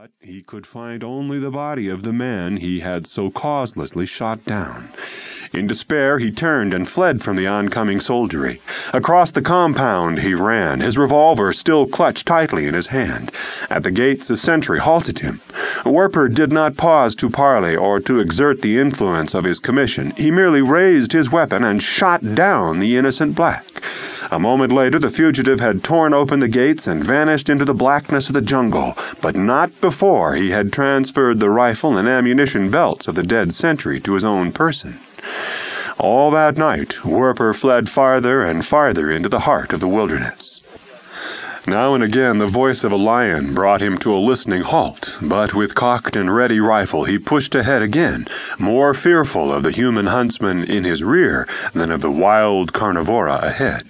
But he could find only the body of the man he had so causelessly shot down. In despair, he turned and fled from the oncoming soldiery. Across the compound he ran, his revolver still clutched tightly in his hand. At the gates, a sentry halted him. Werper did not pause to parley or to exert the influence of his commission. He merely raised his weapon and shot down the innocent black. A moment later, the fugitive had torn open the gates and vanished into the blackness of the jungle, but not before he had transferred the rifle and ammunition belts of the dead sentry to his own person. All that night, Werper fled farther and farther into the heart of the wilderness. Now and again the voice of a lion brought him to a listening halt, but with cocked and ready rifle he pushed ahead again, more fearful of the human huntsman in his rear than of the wild carnivora ahead.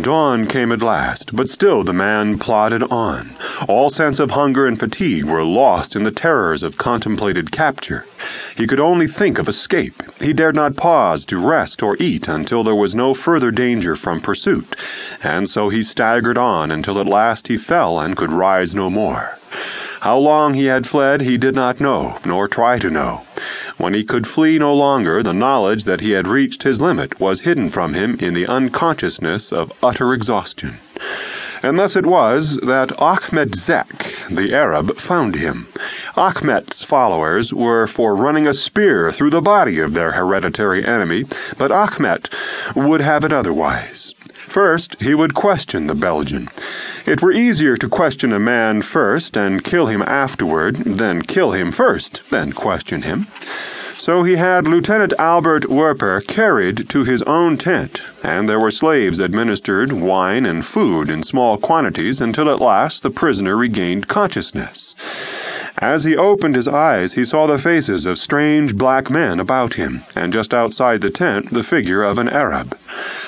Dawn came at last, but still the man plodded on. All sense of hunger and fatigue were lost in the terrors of contemplated capture. He could only think of escape. He dared not pause to rest or eat until there was no further danger from pursuit, and so he staggered on until at last he fell and could rise no more. How long he had fled he did not know, nor try to know. When he could flee no longer, the knowledge that he had reached his limit was hidden from him in the unconsciousness of utter exhaustion. And thus it was that Achmet Zek, the Arab, found him. Achmet's followers were for running a spear through the body of their hereditary enemy, but Achmet would have it otherwise. First, he would question the Belgian. It were easier to question a man first and kill him afterward than kill him first, then question him. So he had Lieutenant Albert Werper carried to his own tent, and there were slaves administered wine and food in small quantities until at last the prisoner regained consciousness. As he opened his eyes, he saw the faces of strange black men about him, and just outside the tent, the figure of an Arab.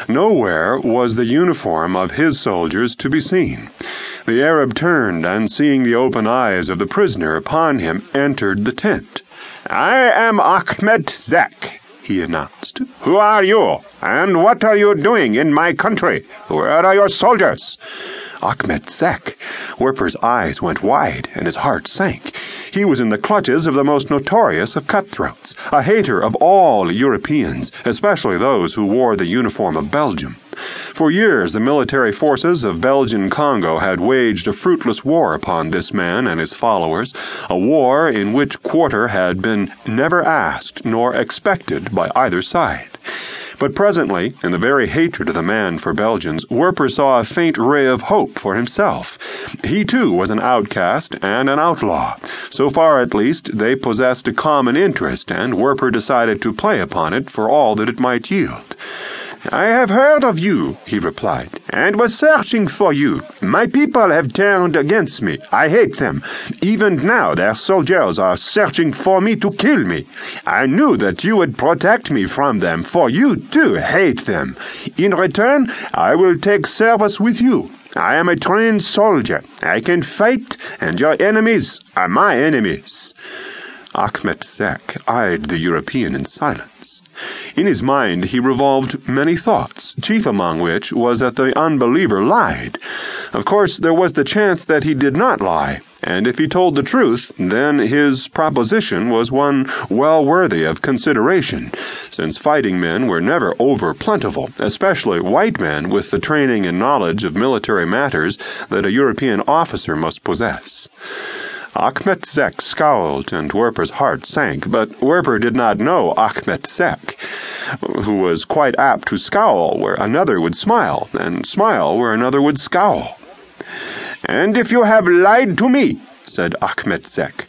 Nowhere was the uniform of his soldiers to be seen. The Arab turned, and seeing the open eyes of the prisoner upon him, entered the tent. I am Achmet Zek, he announced. Who are you, and what are you doing in my country? Where are your soldiers? Achmet Zek. Werper's eyes went wide and his heart sank. He was in the clutches of the most notorious of cutthroats, a hater of all Europeans, especially those who wore the uniform of Belgium. For years, the military forces of Belgian Congo had waged a fruitless war upon this man and his followers, a war in which quarter had been never asked nor expected by either side. But presently, in the very hatred of the man for Belgians, Werper saw a faint ray of hope for himself. He too was an outcast and an outlaw. So far, at least, they possessed a common interest, and Werper decided to play upon it for all that it might yield. I have heard of you, he replied, and was searching for you. My people have turned against me. I hate them. Even now their soldiers are searching for me to kill me. I knew that you would protect me from them, for you too hate them. In return, I will take service with you. I am a trained soldier. I can fight, and your enemies are my enemies. Achmet Zek eyed the European in silence. In his mind he revolved many thoughts, chief among which was that the unbeliever lied. Of course, there was the chance that he did not lie, and if he told the truth, then his proposition was one well worthy of consideration, since fighting men were never over plentiful, especially white men with the training and knowledge of military matters that a European officer must possess. Achmet Zek scowled, and Werper's heart sank, but Werper did not know Achmet Zek, who was quite apt to scowl where another would smile, and smile where another would scowl. And if you have lied to me, said Achmet Zek,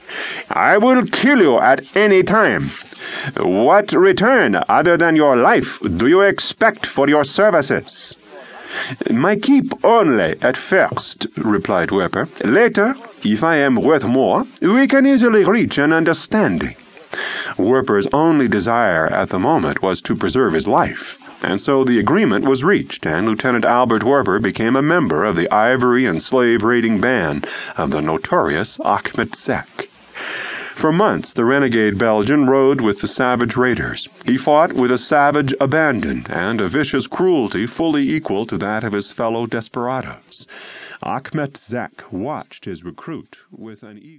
I will kill you at any time. What return, other than your life, do you expect for your services? My keep only, at first, replied Werper. Later, if I am worth more, we can easily reach an understanding. Werper's only desire at the moment was to preserve his life, and so the agreement was reached, and Lieutenant Albert Werper became a member of the ivory and slave raiding band of the notorious Achmet Zek. For months, the renegade Belgian rode with the savage raiders. He fought with a savage abandon and a vicious cruelty fully equal to that of his fellow desperadoes. Achmet Zek watched his recruit with an eager